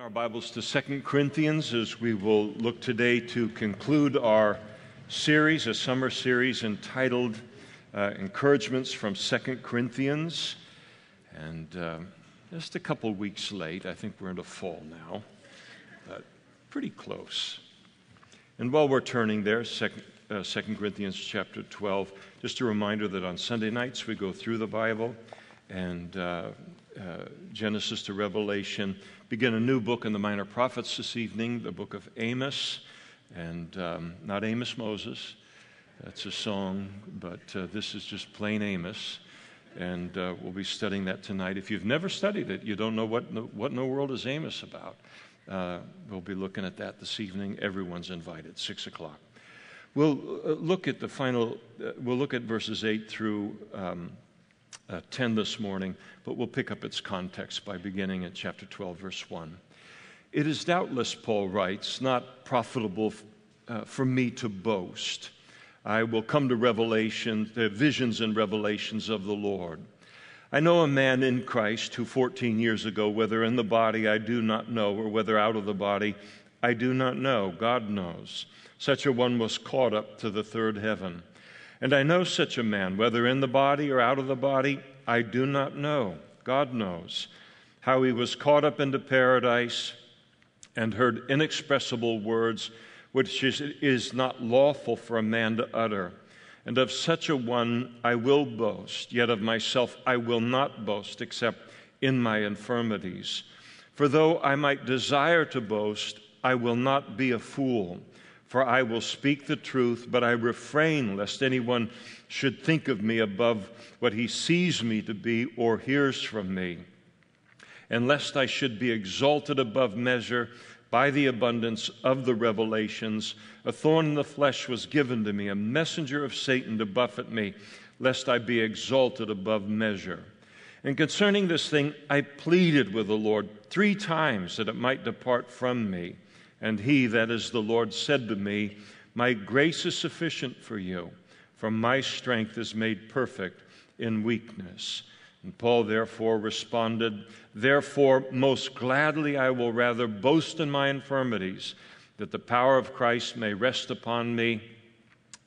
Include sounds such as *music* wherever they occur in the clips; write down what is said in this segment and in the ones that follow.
Our Bibles to Second Corinthians as we will look today to conclude our series, a summer series entitled uh, Encouragements from Second Corinthians. And uh, just a couple weeks late, I think we're into fall now, but pretty close. And while we're turning there, Second, uh, Second Corinthians chapter 12, just a reminder that on Sunday nights we go through the Bible and uh, uh, Genesis to Revelation. Begin a new book in the Minor Prophets this evening, the book of Amos, and um, not Amos Moses. That's a song, but uh, this is just plain Amos. And uh, we'll be studying that tonight. If you've never studied it, you don't know what what in the world is Amos about. Uh, we'll be looking at that this evening. Everyone's invited, 6 o'clock. We'll uh, look at the final, we'll look at verses 8 through um, uh, 10 this morning, but we'll pick up its context by beginning at chapter 12, verse 1. It is doubtless, Paul writes, not profitable f- uh, for me to boast. I will come to revelation, the visions and revelations of the Lord. I know a man in Christ who 14 years ago, whether in the body I do not know, or whether out of the body I do not know, God knows. Such a one was caught up to the third heaven. And I know such a man, whether in the body or out of the body, I do not know. God knows. How he was caught up into paradise and heard inexpressible words which is, is not lawful for a man to utter. And of such a one I will boast, yet of myself I will not boast except in my infirmities. For though I might desire to boast, I will not be a fool for I will speak the truth, but I refrain lest anyone should think of me above what he sees me to be or hears from me, and lest I should be exalted above measure by the abundance of the revelations. A thorn in the flesh was given to me, a messenger of Satan to buffet me, lest I be exalted above measure. And concerning this thing, I pleaded with the Lord three times that it might depart from me. And he, that is the Lord, said to me, My grace is sufficient for you, for my strength is made perfect in weakness. And Paul therefore responded, Therefore, most gladly I will rather boast in my infirmities, that the power of Christ may rest upon me.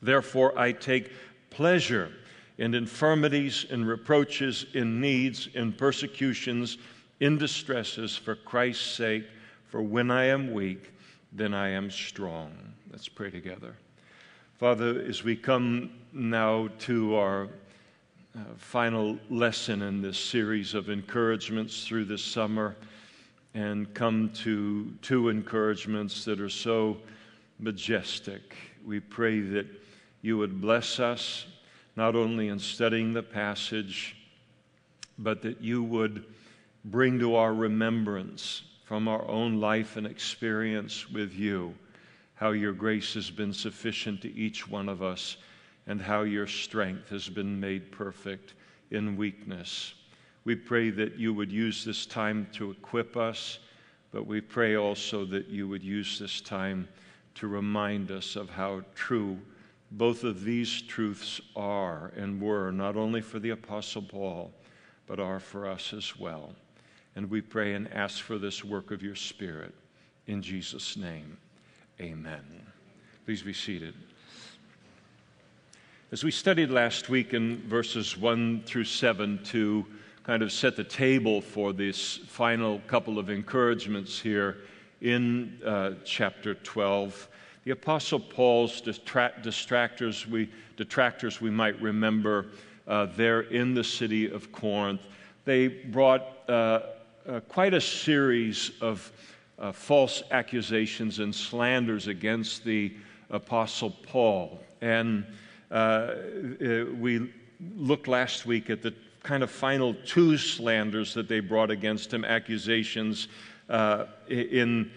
Therefore, I take pleasure in infirmities, in reproaches, in needs, in persecutions, in distresses for Christ's sake. For when I am weak, then I am strong. Let's pray together. Father, as we come now to our uh, final lesson in this series of encouragements through this summer, and come to two encouragements that are so majestic, we pray that you would bless us not only in studying the passage, but that you would bring to our remembrance from our own life and experience with you how your grace has been sufficient to each one of us and how your strength has been made perfect in weakness. We pray that you would use this time to equip us, but we pray also that you would use this time to remind us of how true both of these truths are and were, not only for the Apostle Paul, but are for us as well. And we pray and ask for this work of your Spirit. In Jesus' name, amen. Please be seated. As we studied last week in verses 1 through 7 to kind of set the table for this final couple of encouragements here in uh, chapter 12, the Apostle Paul's distractors, we, detractors, we might remember uh, there in the city of Corinth, they brought uh, uh, quite a series of uh, false accusations and slanders against the Apostle Paul. And uh, uh, we looked last week at the kind of final two slanders that they brought against him, accusations uh, in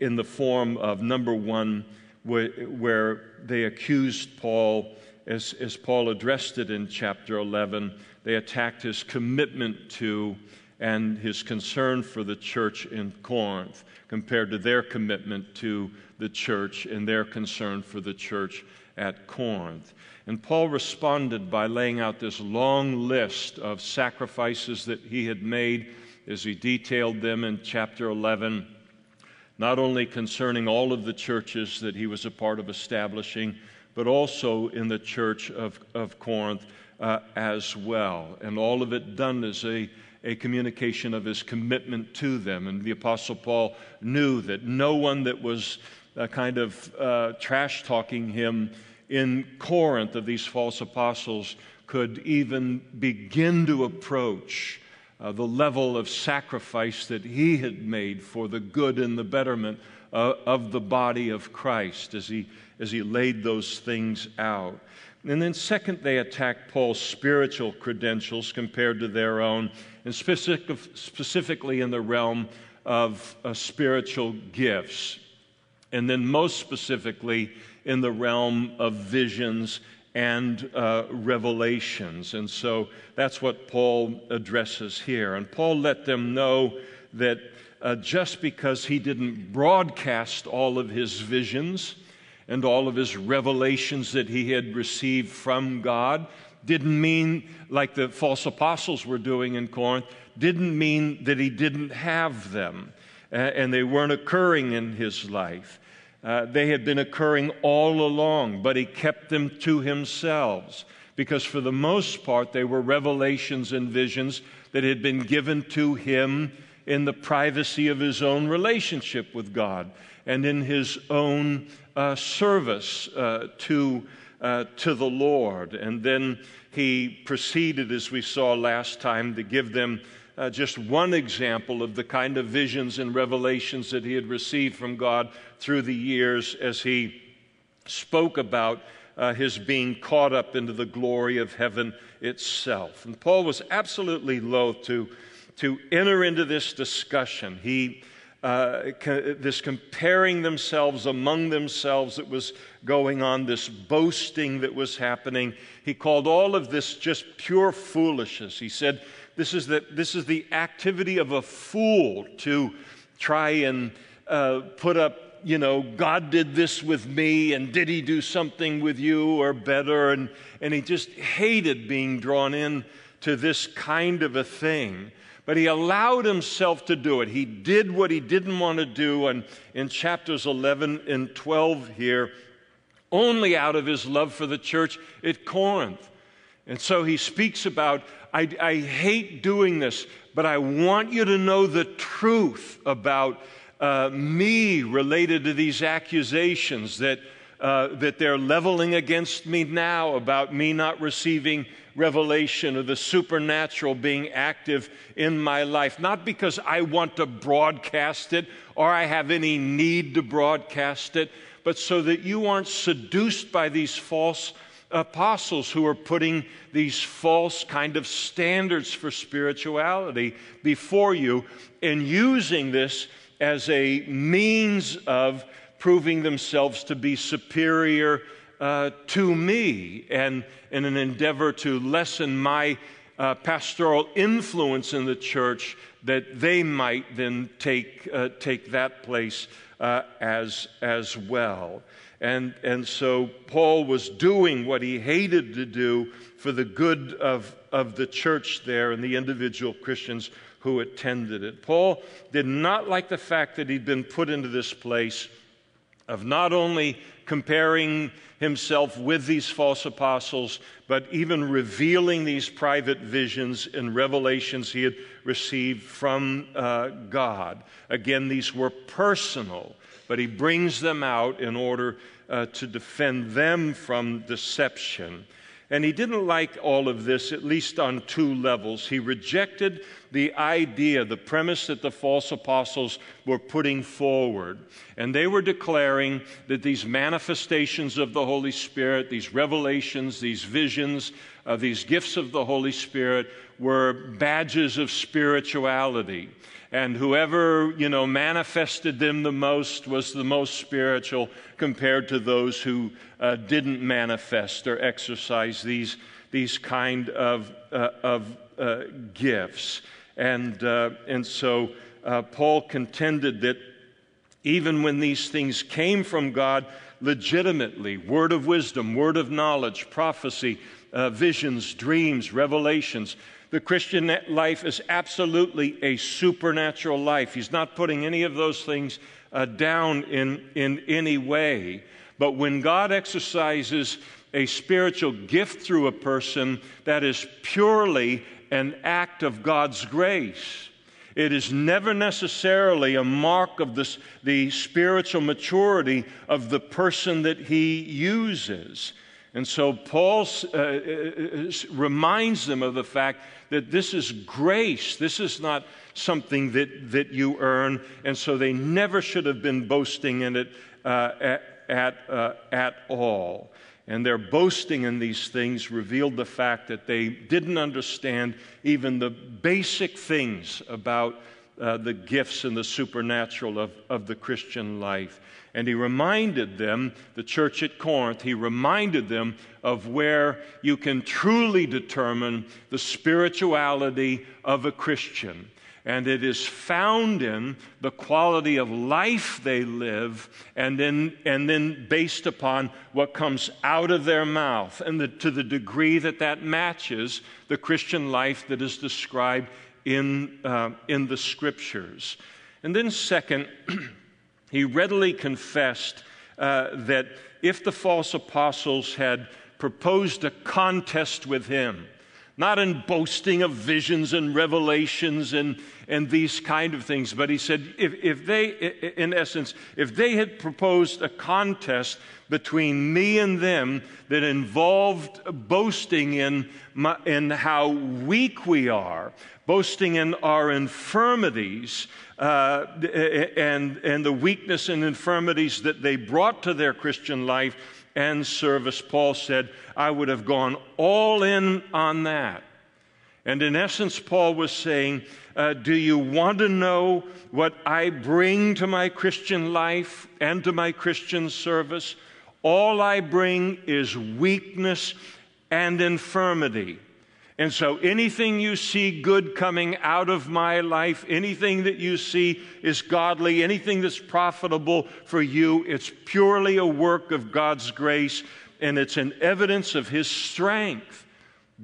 in the form of number one, where, where they accused Paul, as, as Paul addressed it in chapter 11, they attacked his commitment to and his concern for the church in Corinth compared to their commitment to the church and their concern for the church at Corinth. And Paul responded by laying out this long list of sacrifices that he had made as he detailed them in chapter 11, not only concerning all of the churches that he was a part of establishing, but also in the church of, of Corinth uh, as well. And all of it done as a a communication of his commitment to them. And the Apostle Paul knew that no one that was uh, kind of uh, trash talking him in Corinth of these false apostles could even begin to approach uh, the level of sacrifice that he had made for the good and the betterment uh, of the body of Christ as he, as he laid those things out. And then, second, they attacked Paul's spiritual credentials compared to their own, and specific, specifically in the realm of uh, spiritual gifts. And then, most specifically, in the realm of visions and uh, revelations. And so that's what Paul addresses here. And Paul let them know that uh, just because he didn't broadcast all of his visions, and all of his revelations that he had received from God. Didn't mean, like the false apostles were doing in Corinth, didn't mean that he didn't have them and they weren't occurring in his life. Uh, they had been occurring all along, but he kept them to himself because, for the most part, they were revelations and visions that had been given to him in the privacy of his own relationship with God and in his own uh, service uh, to, uh, to the Lord. And then he proceeded, as we saw last time, to give them uh, just one example of the kind of visions and revelations that he had received from God through the years as he spoke about uh, his being caught up into the glory of heaven itself. And Paul was absolutely loath to, to enter into this discussion. He uh, this comparing themselves among themselves that was going on, this boasting that was happening. He called all of this just pure foolishness. He said, This is the, this is the activity of a fool to try and uh, put up, you know, God did this with me, and did he do something with you or better? And, and he just hated being drawn in to this kind of a thing but he allowed himself to do it. He did what he didn't want to do. And in chapters 11 and 12 here, only out of his love for the church at Corinth. And so he speaks about, I, I hate doing this, but I want you to know the truth about uh, me related to these accusations that, uh, that they're leveling against me now about me not receiving revelation or the supernatural being active in my life, not because I want to broadcast it or I have any need to broadcast it, but so that you aren't seduced by these false apostles who are putting these false kind of standards for spirituality before you and using this as a means of proving themselves to be superior uh, to me and in an endeavor to lessen my uh, pastoral influence in the church, that they might then take, uh, take that place uh, as, as well. And, and so Paul was doing what he hated to do for the good of, of the church there and the individual Christians who attended it. Paul did not like the fact that he'd been put into this place of not only comparing himself with these false apostles, but even revealing these private visions and revelations he had received from uh, God. Again, these were personal, but he brings them out in order uh, to defend them from deception. And he didn't like all of this, at least on two levels. He rejected the idea, the premise that the false apostles were putting forward. And they were declaring that these manifestations of the Holy Spirit, these revelations, these visions, uh, these gifts of the Holy Spirit were badges of spirituality and whoever you know manifested them the most was the most spiritual compared to those who uh, didn't manifest or exercise these these kind of uh, of uh, gifts and uh, and so uh, Paul contended that even when these things came from God legitimately word of wisdom word of knowledge prophecy uh, visions dreams revelations the Christian life is absolutely a supernatural life. He's not putting any of those things uh, down in, in any way. But when God exercises a spiritual gift through a person, that is purely an act of God's grace. It is never necessarily a mark of this, the spiritual maturity of the person that he uses. And so Paul uh, uh, reminds them of the fact that this is grace. This is not something that, that you earn. And so they never should have been boasting in it uh, at, at, uh, at all. And their boasting in these things revealed the fact that they didn't understand even the basic things about uh, the gifts and the supernatural of, of the Christian life. And he reminded them, the church at Corinth, he reminded them of where you can truly determine the spirituality of a Christian. And it is found in the quality of life they live, and then, and then based upon what comes out of their mouth, and the, to the degree that that matches the Christian life that is described in, uh, in the scriptures. And then, second, *clears throat* he readily confessed uh, that if the false apostles had proposed a contest with him, not in boasting of visions and revelations and, and these kind of things, but he said, if, if they, in essence, if they had proposed a contest between me and them that involved boasting in, my, in how weak we are, boasting in our infirmities, uh, and, and the weakness and infirmities that they brought to their Christian life and service, Paul said, I would have gone all in on that. And in essence, Paul was saying, uh, Do you want to know what I bring to my Christian life and to my Christian service? All I bring is weakness and infirmity. And so anything you see good coming out of my life, anything that you see is godly, anything that's profitable for you, it's purely a work of God's grace and it's an evidence of His strength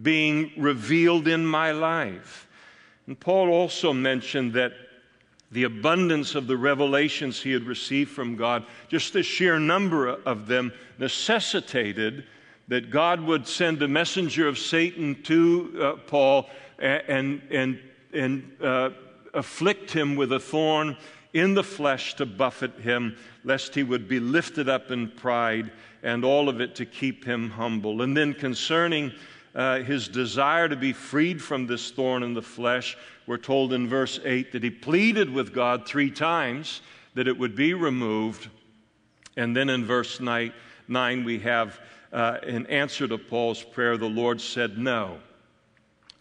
being revealed in my life. And Paul also mentioned that the abundance of the revelations he had received from God, just the sheer number of them, necessitated that God would send the messenger of Satan to uh, Paul and, and, and uh, afflict him with a thorn in the flesh to buffet him, lest he would be lifted up in pride, and all of it to keep him humble. And then concerning uh, his desire to be freed from this thorn in the flesh, we're told in verse 8 that he pleaded with God three times that it would be removed. And then in verse 9, 9 we have uh, in answer to Paul's prayer, the Lord said no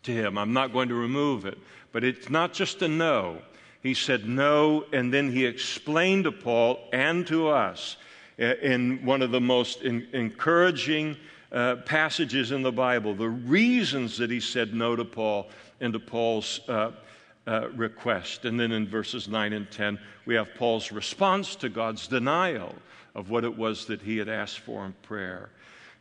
to him. I'm not going to remove it. But it's not just a no. He said no, and then he explained to Paul and to us uh, in one of the most in, encouraging uh, passages in the Bible the reasons that he said no to Paul and to Paul's uh, uh, request. And then in verses 9 and 10, we have Paul's response to God's denial of what it was that he had asked for in prayer.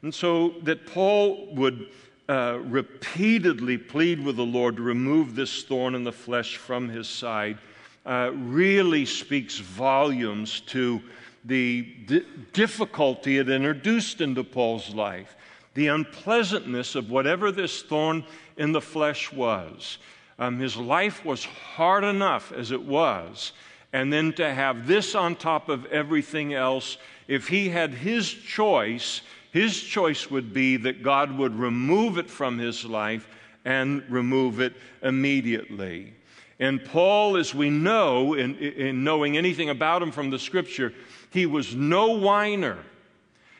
And so that Paul would uh, repeatedly plead with the Lord to remove this thorn in the flesh from his side uh, really speaks volumes to the di- difficulty it introduced into Paul's life, the unpleasantness of whatever this thorn in the flesh was. Um, his life was hard enough as it was, and then to have this on top of everything else, if he had his choice, his choice would be that God would remove it from his life and remove it immediately. And Paul, as we know, in, in knowing anything about him from the scripture, he was no whiner,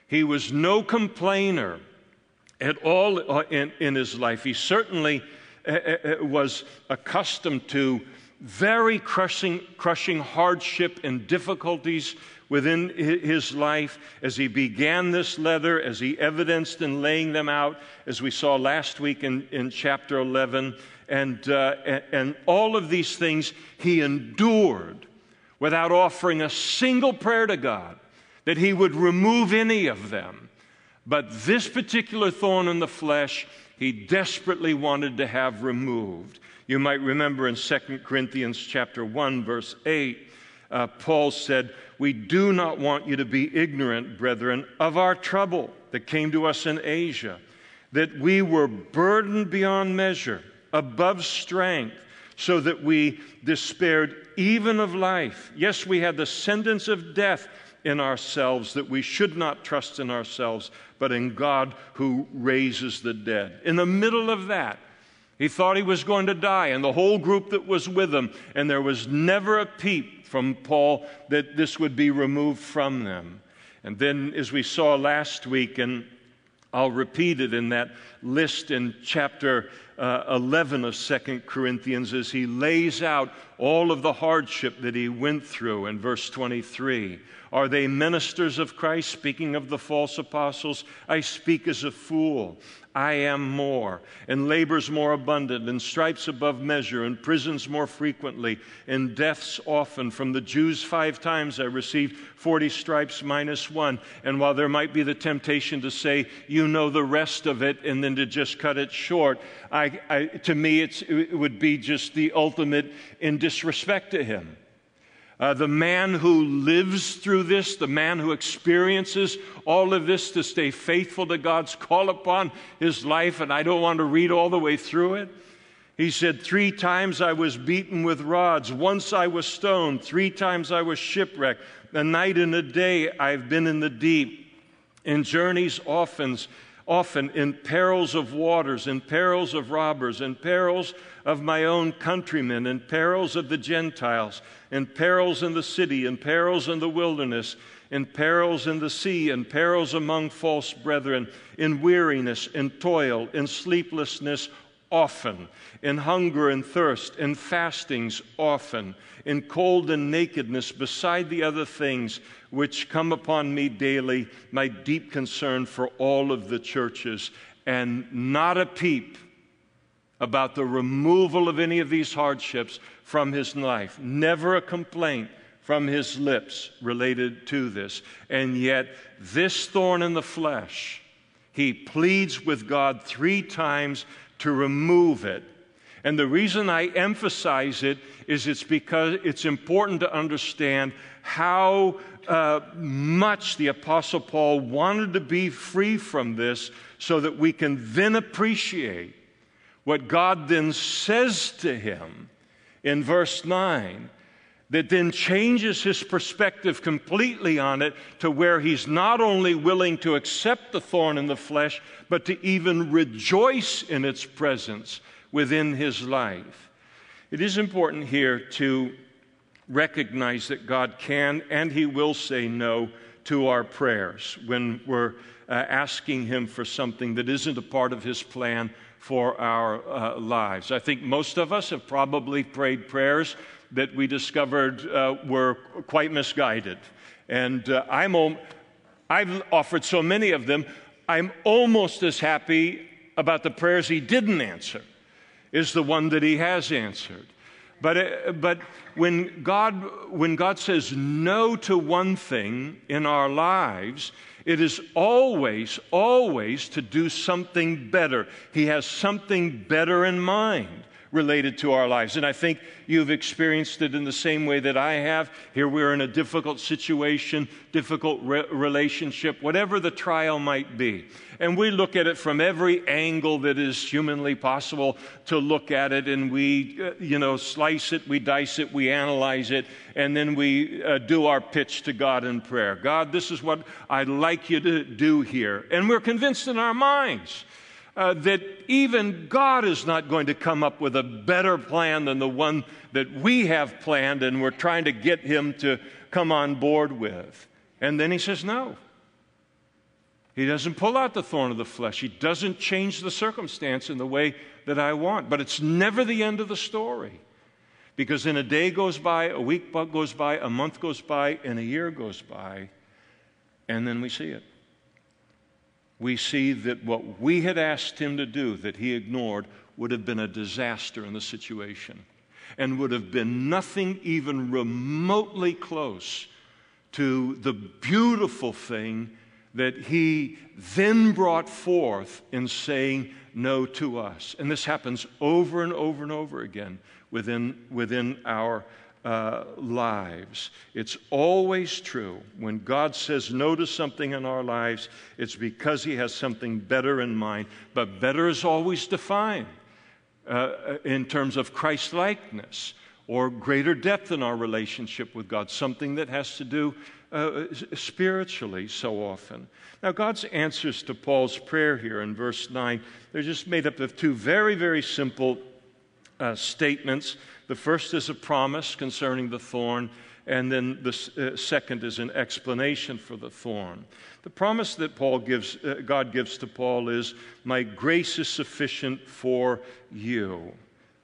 he was no complainer at all uh, in, in his life. He certainly uh, uh, was accustomed to very crushing, crushing hardship and difficulties within his life as he began this letter, as he evidenced in laying them out, as we saw last week in, in chapter 11. And, uh, and all of these things he endured without offering a single prayer to God that he would remove any of them. But this particular thorn in the flesh, he desperately wanted to have removed. You might remember in 2 Corinthians chapter 1 verse 8, uh, Paul said, "We do not want you to be ignorant, brethren, of our trouble that came to us in Asia, that we were burdened beyond measure, above strength, so that we despaired even of life. Yes, we had the sentence of death in ourselves, that we should not trust in ourselves, but in God who raises the dead. In the middle of that, he thought he was going to die, and the whole group that was with him, and there was never a peep from Paul that this would be removed from them. And then, as we saw last week, and I'll repeat it in that list in chapter uh, 11 of Second Corinthians, as he lays out all of the hardship that he went through in verse 23. Are they ministers of Christ? Speaking of the false apostles, I speak as a fool. I am more, and labors more abundant, and stripes above measure, and prisons more frequently, and deaths often. From the Jews, five times I received 40 stripes minus one. And while there might be the temptation to say, you know the rest of it, and then to just cut it short, I, I, to me, it would be just the ultimate in disrespect to him. Uh, the man who lives through this, the man who experiences all of this to stay faithful to God's call upon his life, and I don't want to read all the way through it. He said, Three times I was beaten with rods, once I was stoned, three times I was shipwrecked. A night and a day I've been in the deep, in journeys often often in perils of waters, in perils of robbers, in perils of my own countrymen, in perils of the Gentiles, in perils in the city, in perils in the wilderness, in perils in the sea, in perils among false brethren, in weariness, in toil, in sleeplessness, often, in hunger and thirst, in fastings often, in cold and nakedness, beside the other things which come upon me daily, my deep concern for all of the churches, and not a peep about the removal of any of these hardships from his life. Never a complaint from his lips related to this. And yet, this thorn in the flesh, he pleads with God three times to remove it. And the reason I emphasize it is it's because it's important to understand how uh, much the Apostle Paul wanted to be free from this so that we can then appreciate what God then says to him in verse 9 that then changes his perspective completely on it to where he's not only willing to accept the thorn in the flesh, but to even rejoice in its presence within his life. It is important here to recognize that God can and he will say no to our prayers when we're uh, asking him for something that isn't a part of his plan for our uh, lives. I think most of us have probably prayed prayers that we discovered uh, were quite misguided. And uh, I'm, I've offered so many of them, I'm almost as happy about the prayers he didn't answer is the one that he has answered. But, uh, but when, God, when God says no to one thing in our lives, it is always, always to do something better. He has something better in mind related to our lives. And I think you've experienced it in the same way that I have. Here we're in a difficult situation, difficult re- relationship, whatever the trial might be. And we look at it from every angle that is humanly possible to look at it. And we, uh, you know, slice it, we dice it, we analyze it, and then we uh, do our pitch to God in prayer. God, this is what I'd like you to do here. And we're convinced in our minds Uh, that even God is not going to come up with a better plan than the one that we have planned and we're trying to get him to come on board with. And then he says, No. He doesn't pull out the thorn of the flesh. He doesn't change the circumstance in the way that I want. But it's never the end of the story. Because in a day goes by, a week goes by, a month goes by, and a year goes by, and then we see it. We see that what we had asked him to do that he ignored would have been a disaster in the situation and would have been nothing even remotely close to the beautiful thing that he then brought forth in saying no to us. And this happens over and over and over again within, within our uh, lives. It's always true. When God says no to something in our lives, it's because He has something better in mind. But better is always defined uh, in terms of Christ likeness or greater depth in our relationship with God, something that has to do uh, spiritually so often. Now, God's answers to Paul's prayer here in verse 9, they're just made up of two very, very simple uh, statements. The first is a promise concerning the thorn, and then the uh, second is an explanation for the thorn. The promise that Paul gives, uh, God gives to Paul is, "My grace is sufficient for you."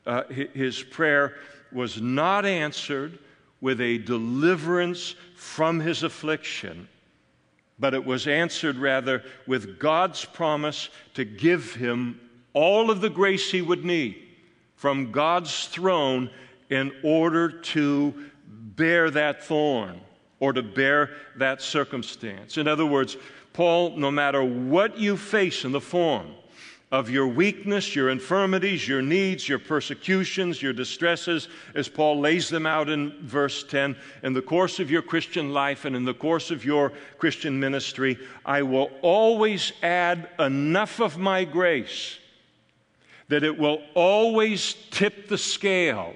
Uh, his prayer was not answered with a deliverance from his affliction, but it was answered rather with God's promise to give him all of the grace he would need from God's throne in order to bear that thorn or to bear that circumstance. In other words, Paul, no matter what you face in the form, of your weakness, your infirmities, your needs, your persecutions, your distresses, as Paul lays them out in verse 10. In the course of your Christian life and in the course of your Christian ministry, I will always add enough of my grace that it will always tip the scale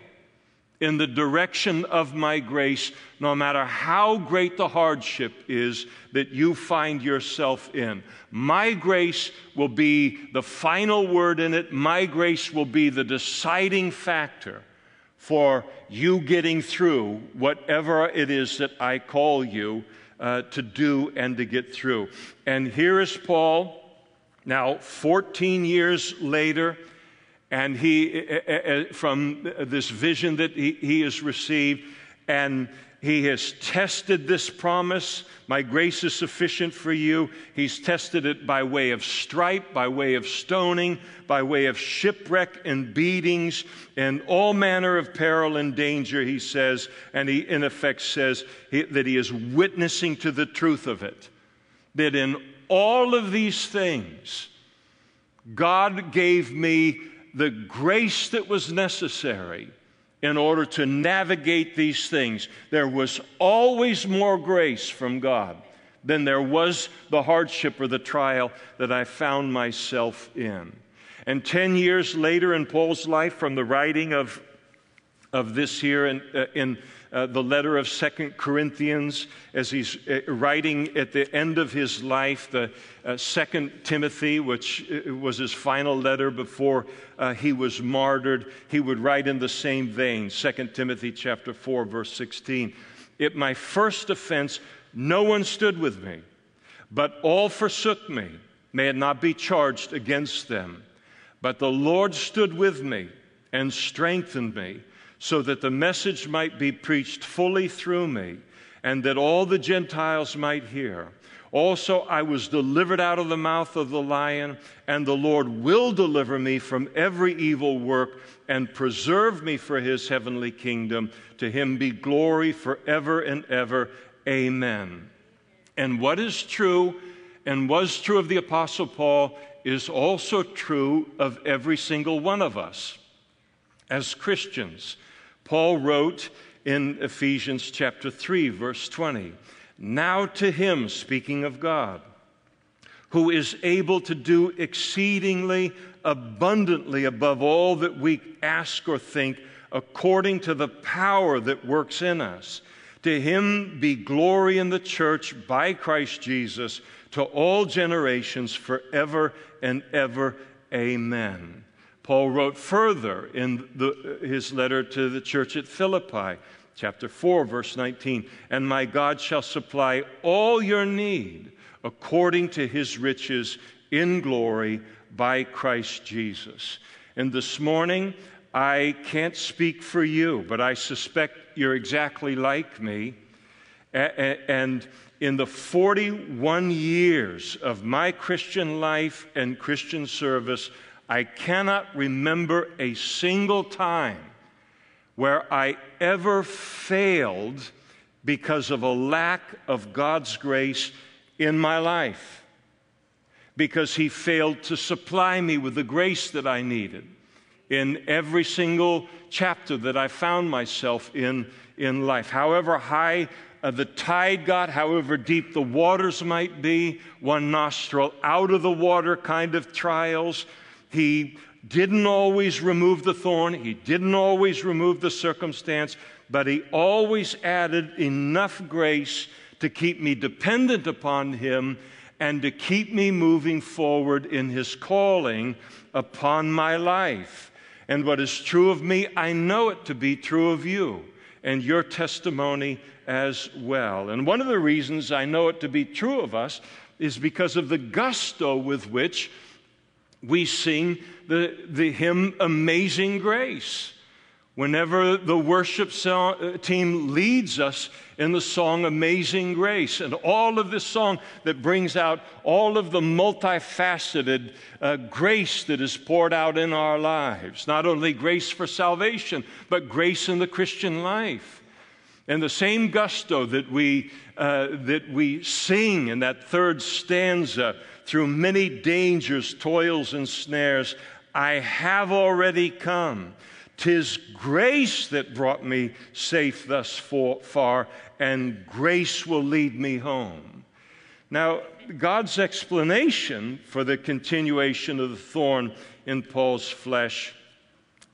in the direction of my grace, no matter how great the hardship is that you find yourself in. My grace will be the final word in it, my grace will be the deciding factor for you getting through whatever it is that I call you uh, to do and to get through. And here is Paul, now 14 years later and he, eh, eh, eh, from this vision that he, has received, and he has tested this promise. My grace is sufficient for you. He's tested it by way of stripe, by way of stoning, by way of shipwreck and beatings, and all manner of peril and danger, he says. And he, in effect, says that he is witnessing to the truth of it. That in all of these things, God gave me the grace that was necessary in order to navigate these things. There was always more grace from God than there was the hardship or the trial that I found myself in. And 10 years later in Paul's life, from the writing of, of this here in, uh, in uh, the letter of Second Corinthians as he's uh, writing at the end of his life, the uh, Second Timothy, which uh, was his final letter before uh, he was martyred. He would write in the same vein, Second Timothy chapter 4, verse 16. At my first offense, no one stood with me, but all forsook me. May it not be charged against them. But the Lord stood with me and strengthened me so that the message might be preached fully through me, and that all the Gentiles might hear. Also, I was delivered out of the mouth of the lion, and the Lord will deliver me from every evil work and preserve me for his heavenly kingdom. To him be glory forever and ever. Amen. And what is true and was true of the Apostle Paul is also true of every single one of us as Christians. Paul wrote in Ephesians chapter 3, verse 20, Now to him, speaking of God, who is able to do exceedingly abundantly above all that we ask or think, according to the power that works in us. To him be glory in the church by Christ Jesus to all generations forever and ever. Amen. Paul wrote further in the, his letter to the church at Philippi, chapter 4, verse 19 And my God shall supply all your need according to his riches in glory by Christ Jesus. And this morning, I can't speak for you, but I suspect you're exactly like me. And in the 41 years of my Christian life and Christian service, I cannot remember a single time where I ever failed because of a lack of God's grace in my life, because He failed to supply me with the grace that I needed in every single chapter that I found myself in in life. However high uh, the tide got, however deep the waters might be, one nostril out of the water kind of trials. He didn't always remove the thorn, he didn't always remove the circumstance, but he always added enough grace to keep me dependent upon him and to keep me moving forward in his calling upon my life. And what is true of me, I know it to be true of you and your testimony as well. And one of the reasons I know it to be true of us is because of the gusto with which we sing the, the hymn Amazing Grace. Whenever the worship uh, team leads us in the song Amazing Grace, and all of this song that brings out all of the multifaceted uh, grace that is poured out in our lives, not only grace for salvation, but grace in the Christian life. And the same gusto that we, uh, that we sing in that third stanza through many dangers, toils, and snares, I have already come. Tis grace that brought me safe thus far, and grace will lead me home. Now, God's explanation for the continuation of the thorn in Paul's flesh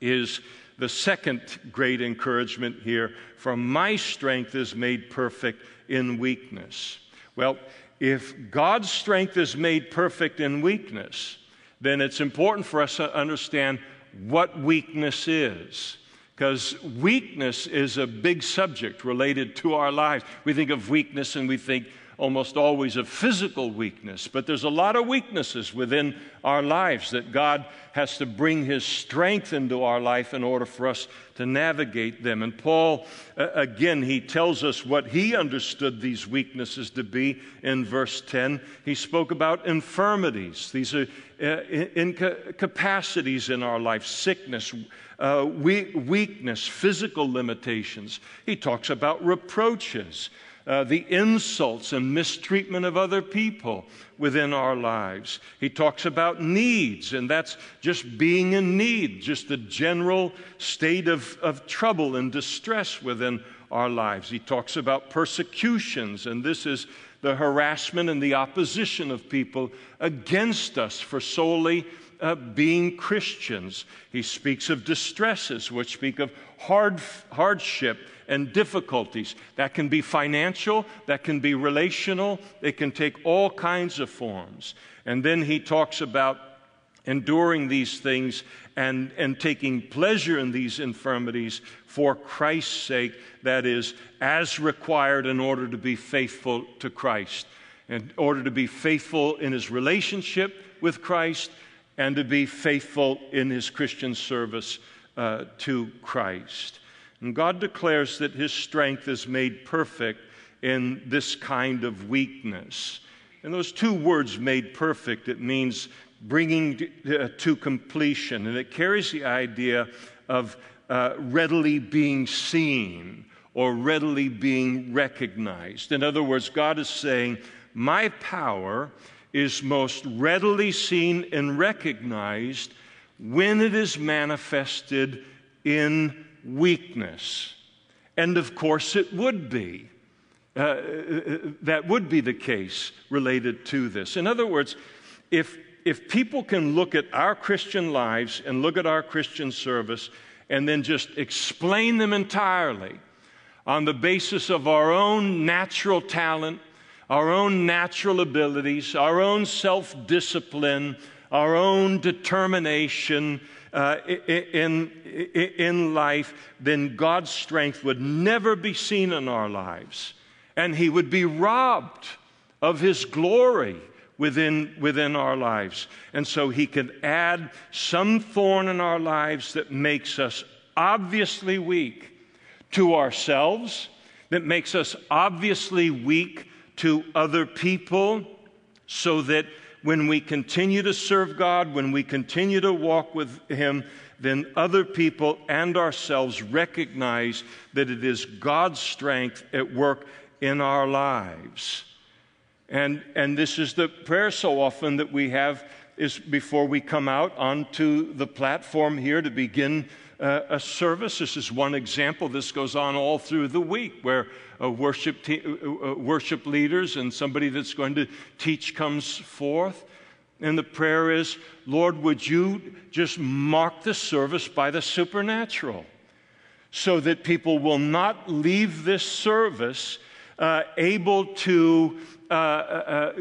is the second great encouragement here for my strength is made perfect in weakness. Well, if God's strength is made perfect in weakness, then it's important for us to understand what weakness is. Because weakness is a big subject related to our lives. We think of weakness and we think almost always of physical weakness, but there's a lot of weaknesses within our lives that God has to bring His strength into our life in order for us to navigate them. And Paul, again, he tells us what he understood these weaknesses to be in verse 10. He spoke about infirmities, these are uh, incapacities in our life, sickness. Uh, weakness, physical limitations. He talks about reproaches uh, the insults and mistreatment of other people within our lives. He talks about needs, and that's just being in need, just the general state of, of trouble and distress within our lives. He talks about persecutions, and this is the harassment and the opposition of people against us for solely uh, being Christians. He speaks of distresses, which speak of hard, hardship and difficulties. That can be financial, that can be relational, it can take all kinds of forms. And then he talks about enduring these things and, and taking pleasure in these infirmities for Christ's sake, that is, as required in order to be faithful to Christ, in order to be faithful in his relationship with Christ, and to be faithful in his Christian service uh, to Christ. And God declares that his strength is made perfect in this kind of weakness. And those two words, made perfect, it means bringing uh, to completion. And it carries the idea of uh, readily being seen or readily being recognized. In other words, God is saying, My power is most readily seen and recognized when it is manifested in weakness. And of course, it would be. Uh, that would be the case related to this. In other words, if, if people can look at our Christian lives and look at our Christian service and then just explain them entirely on the basis of our own natural talent, our own natural abilities, our own self discipline, our own determination uh, in, in life, then God's strength would never be seen in our lives. And He would be robbed of His glory within, within our lives. And so He can add some thorn in our lives that makes us obviously weak to ourselves, that makes us obviously weak to other people, so that when we continue to serve God, when we continue to walk with Him, then other people and ourselves recognize that it is God's strength at work in our lives. And, and this is the prayer so often that we have is before we come out onto the platform here to begin uh, a service. This is one example. This goes on all through the week where worship, te- uh, uh, worship leaders and somebody that's going to teach comes forth. And the prayer is, Lord, would you just mark the service by the supernatural so that people will not leave this service uh, able to uh, uh,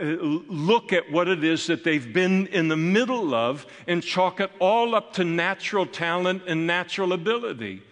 uh, look at what it is that they've been in the middle of and chalk it all up to natural talent and natural ability.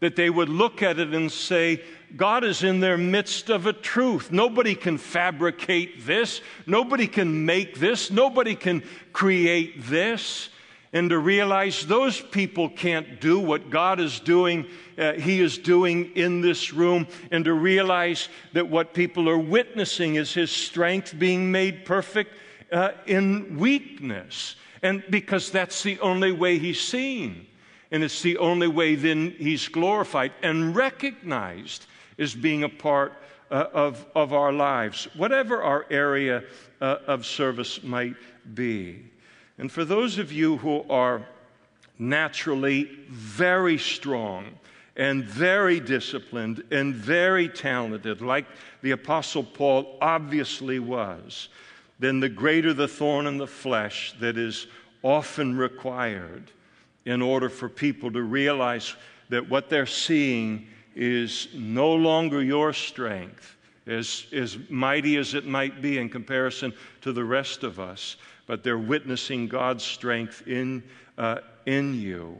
That they would look at it and say, God is in their midst of a truth. Nobody can fabricate this. Nobody can make this. Nobody can create this and to realize those people can't do what God is doing, uh, He is doing in this room, and to realize that what people are witnessing is His strength being made perfect uh, in weakness. And because that's the only way He's seen, and it's the only way then He's glorified and recognized as being a part uh, of, of our lives, whatever our area uh, of service might be. And for those of you who are naturally very strong and very disciplined and very talented, like the Apostle Paul obviously was, then the greater the thorn in the flesh that is often required in order for people to realize that what they're seeing is no longer your strength, as, as mighty as it might be in comparison to the rest of us, but they're witnessing God's strength in, uh, in you.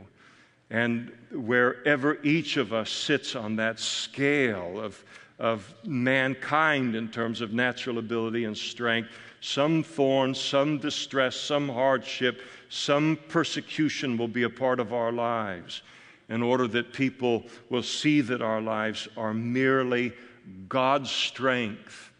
And wherever each of us sits on that scale of, of mankind in terms of natural ability and strength, some thorn, some distress, some hardship, some persecution will be a part of our lives in order that people will see that our lives are merely God's strength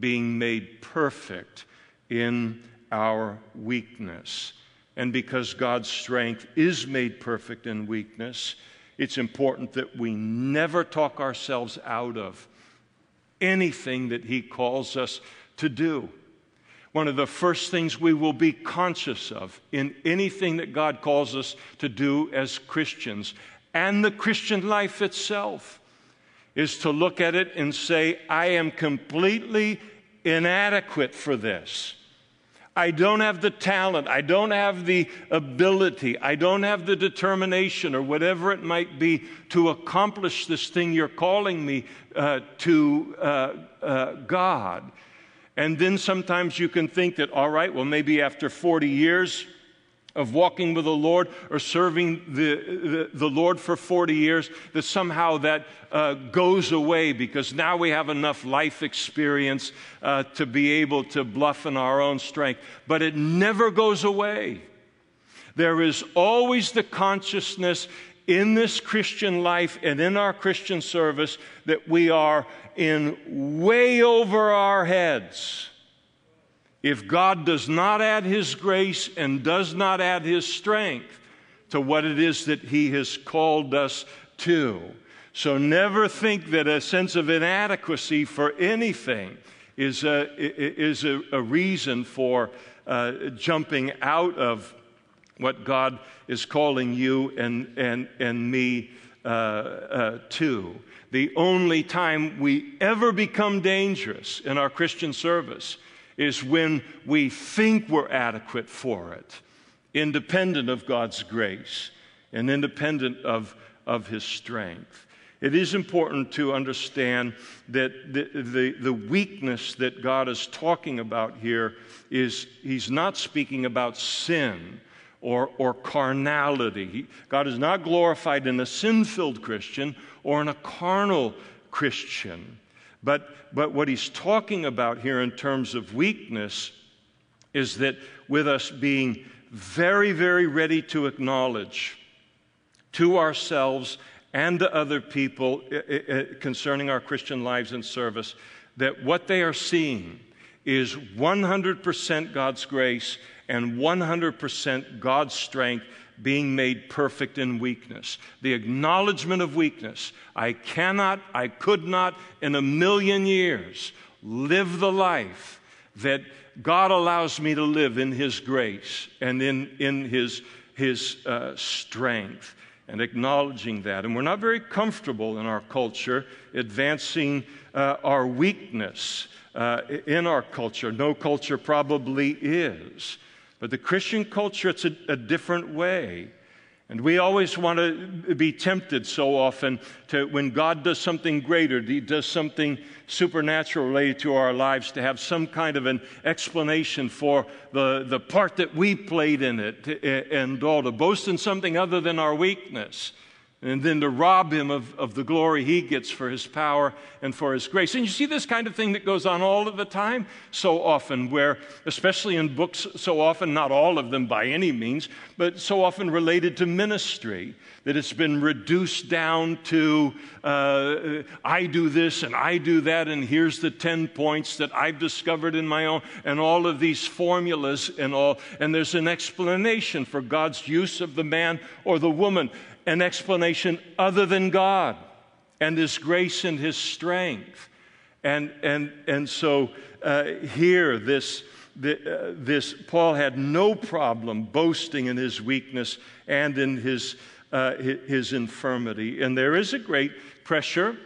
being made perfect in our weakness. And because God's strength is made perfect in weakness, it's important that we never talk ourselves out of anything that He calls us to do. One of the first things we will be conscious of in anything that God calls us to do as Christians and the Christian life itself is to look at it and say, I am completely inadequate for this. I don't have the talent. I don't have the ability. I don't have the determination or whatever it might be to accomplish this thing you're calling me uh, to, uh, uh, God. And then sometimes you can think that, all right, well, maybe after 40 years, of walking with the Lord or serving the, the, the, Lord for 40 years, that somehow that uh, goes away because now we have enough life experience uh, to be able to bluff in our own strength. But it never goes away. There is always the consciousness in this Christian life and in our Christian service that we are in way over our heads if God does not add His grace and does not add His strength to what it is that He has called us to. So never think that a sense of inadequacy for anything is a, is a, a reason for uh, jumping out of what God is calling you and, and, and me uh, uh, to. The only time we ever become dangerous in our Christian service is when we think we're adequate for it, independent of God's grace and independent of, of His strength. it is important to understand that the, the, the, weakness that God is talking about here is He's not speaking about sin or, or carnality. God is not glorified in a sin filled Christian or in a carnal Christian. But, but what He's talking about here in terms of weakness is that with us being very, very ready to acknowledge to ourselves and to other people eh, eh, eh, concerning our Christian lives and service that what they are seeing is 100% God's grace and 100% God's strength being made perfect in weakness. The acknowledgement of weakness. I cannot, I could not in a million years live the life that God allows me to live in His grace and in, in His, his uh, strength and acknowledging that. And we're not very comfortable in our culture advancing uh, our weakness uh, in our culture. No culture probably is. But the Christian culture, it's a, a different way. And we always want to be tempted so often to, when God does something greater, He does something supernatural related to our lives, to have some kind of an explanation for the, the part that we played in it and all, to boast in something other than our weakness and then to rob him of, of the glory he gets for his power and for his grace. And you see this kind of thing that goes on all of the time, so often, where, especially in books, so often, not all of them by any means, but so often related to ministry, that it's been reduced down to uh, I do this and I do that, and here's the 10 points that I've discovered in my own, and all of these formulas and all. And there's an explanation for God's use of the man or the woman an explanation other than God and His grace and His strength. And, and, and so uh, here, this, the, uh, this, Paul had no problem boasting in his weakness and in his, uh, his infirmity. And there is a great pressure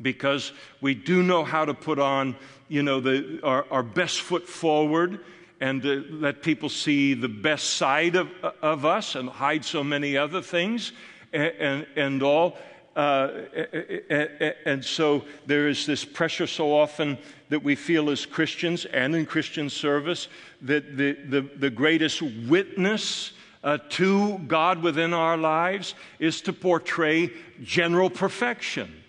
because we do know how to put on, you know, the, our, our best foot forward and to let people see the best side of, of us and hide so many other things and, and, and all. Uh, and so there is this pressure so often that we feel as Christians and in Christian service that the, the, the greatest witness uh, to God within our lives is to portray general perfection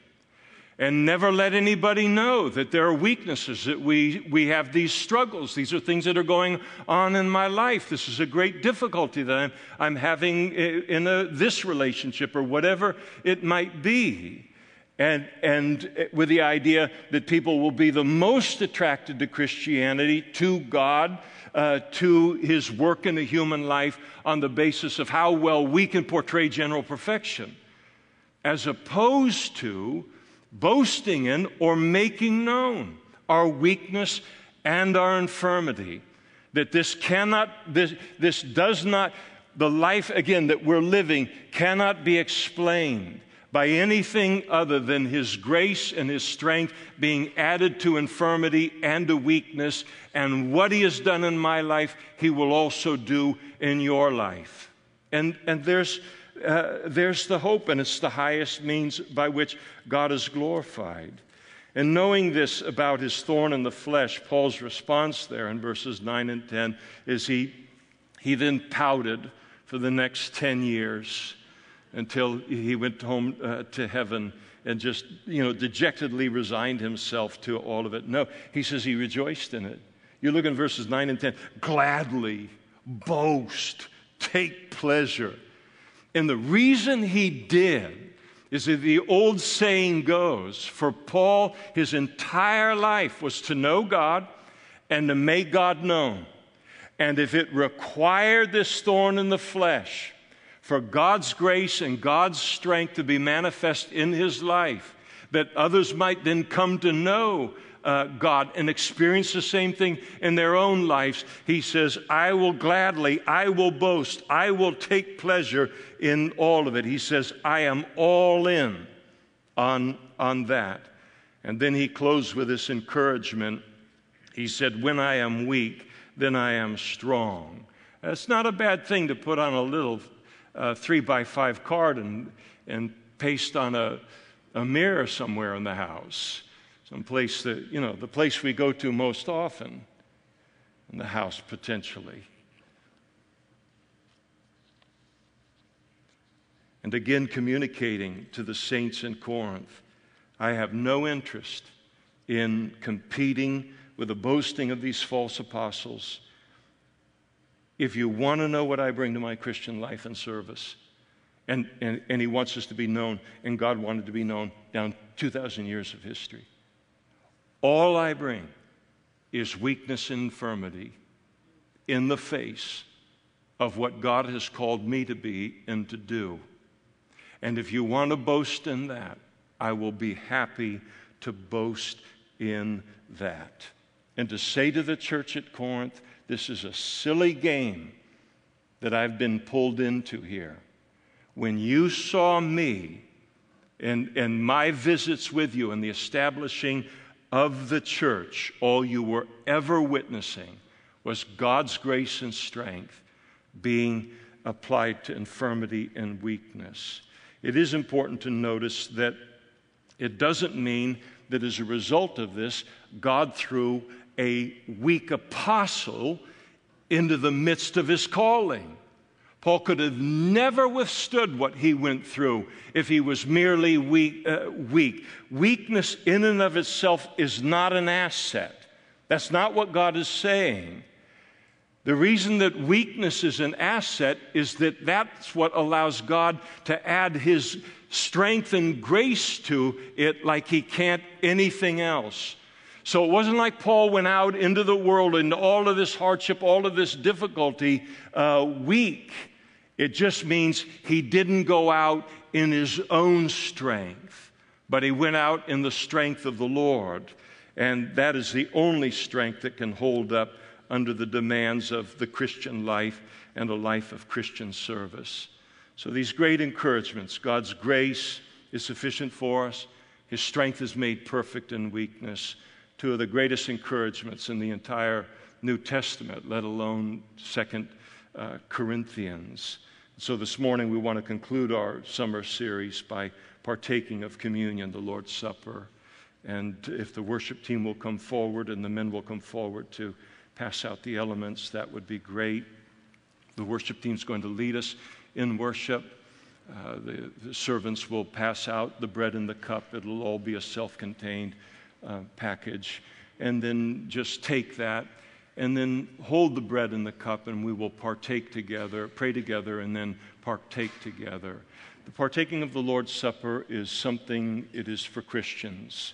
and never let anybody know that there are weaknesses, that we, we have these struggles. These are things that are going on in my life. This is a great difficulty that I'm, I'm having in a, this relationship or whatever it might be. And, and with the idea that people will be the most attracted to Christianity, to God, uh, to His work in the human life on the basis of how well we can portray general perfection, as opposed to boasting in or making known our weakness and our infirmity. That this cannot, this, this does not, the life again that we're living cannot be explained by anything other than His grace and His strength being added to infirmity and to weakness. And what He has done in my life, He will also do in your life. And, and there's, uh, there's the hope, and it's the highest means by which God is glorified. And knowing this about his thorn in the flesh, Paul's response there in verses 9 and 10 is he, he then pouted for the next 10 years until he went home uh, to heaven and just, you know, dejectedly resigned himself to all of it. No, he says he rejoiced in it. You look in verses 9 and 10 gladly, boast, take pleasure and the reason he did is that the old saying goes for Paul, his entire life was to know God and to make God known. And if it required this thorn in the flesh for God's grace and God's strength to be manifest in his life, that others might then come to know uh, God and experience the same thing in their own lives, he says, I will gladly, I will boast, I will take pleasure in all of it. He says, I am all in on, on that. And then he closed with this encouragement. He said, When I am weak, then I am strong. It's not a bad thing to put on a little uh, three by five card and, and paste on a a mirror somewhere in the house, some place that, you know, the place we go to most often in the house potentially. And again, communicating to the saints in Corinth I have no interest in competing with the boasting of these false apostles. If you want to know what I bring to my Christian life and service, and, and, and he wants us to be known, and God wanted to be known down 2,000 years of history. All I bring is weakness and infirmity in the face of what God has called me to be and to do. And if you want to boast in that, I will be happy to boast in that. And to say to the church at Corinth, this is a silly game that I've been pulled into here. When you saw me and, and my visits with you and the establishing of the church, all you were ever witnessing was God's grace and strength being applied to infirmity and weakness. It is important to notice that it doesn't mean that as a result of this, God threw a weak apostle into the midst of his calling. Paul could have never withstood what he went through if he was merely weak, uh, weak. Weakness, in and of itself, is not an asset. That's not what God is saying. The reason that weakness is an asset is that that's what allows God to add his strength and grace to it like he can't anything else. So it wasn't like Paul went out into the world into all of this hardship, all of this difficulty, uh, weak. It just means he didn't go out in his own strength, but he went out in the strength of the Lord. And that is the only strength that can hold up under the demands of the Christian life and a life of Christian service. So, these great encouragements God's grace is sufficient for us, His strength is made perfect in weakness two of the greatest encouragements in the entire New Testament, let alone Second uh, Corinthians. So this morning we want to conclude our summer series by partaking of communion, the Lord's Supper. And if the worship team will come forward and the men will come forward to pass out the elements, that would be great. The worship team is going to lead us in worship. Uh, the, the servants will pass out the bread and the cup. It'll all be a self contained uh, package, and then just take that and then hold the bread and the cup, and we will partake together, pray together, and then partake together. The partaking of the Lord's Supper is something, it is for Christians.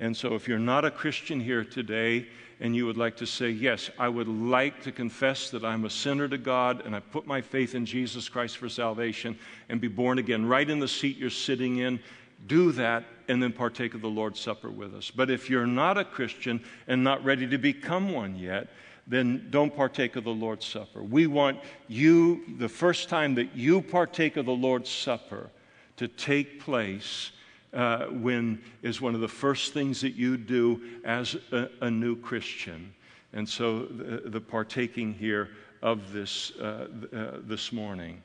And so, if you're not a Christian here today and you would like to say, Yes, I would like to confess that I'm a sinner to God and I put my faith in Jesus Christ for salvation and be born again, right in the seat you're sitting in, do that and then partake of the Lord's Supper with us. But if you're not a Christian and not ready to become one yet, then don't partake of the Lord's Supper. We want you, the first time that you partake of the Lord's Supper, to take place uh, when is one of the first things that you do as a, a new Christian. And so the, the partaking here of this uh, uh, this morning.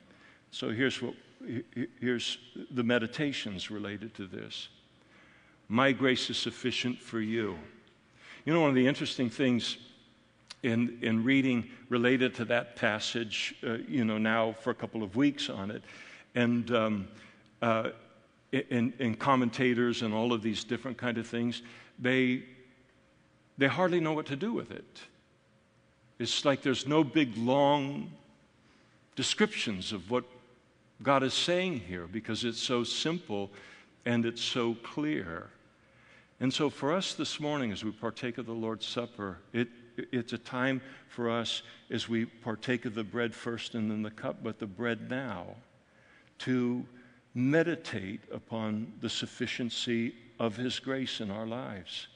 So here's what here's the meditations related to this. My grace is sufficient for you. You know, one of the interesting things in, in reading related to that passage, uh, you know, now for a couple of weeks on it, and um, uh, in, in commentators and all of these different kind of things, they, they hardly know what to do with it. It's like there's no big, long descriptions of what God is saying here because it's so simple and it's so clear. And so, for us this morning, as we partake of the Lord's Supper, it, it's a time for us as we partake of the bread first and then the cup, but the bread now, to meditate upon the sufficiency of His grace in our lives.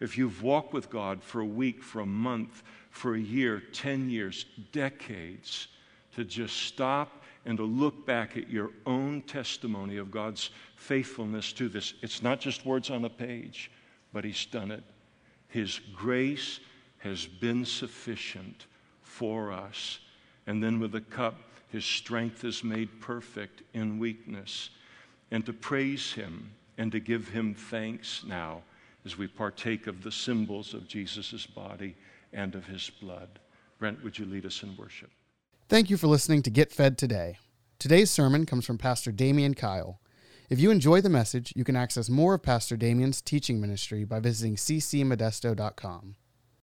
If you've walked with God for a week, for a month, for a year, 10 years, decades, to just stop and to look back at your own testimony of God's faithfulness to this. It's not just words on a page, but He's done it. His grace has been sufficient for us. And then with the cup, His strength is made perfect in weakness. And to praise Him and to give him thanks now as we partake of the symbols of Jesus' body and of his blood. Brent, would you lead us in worship? Thank you for listening to Get Fed Today. Today's sermon comes from Pastor Damian Kyle. If you enjoy the message, you can access more of Pastor Damian's teaching ministry by visiting ccmodesto.com.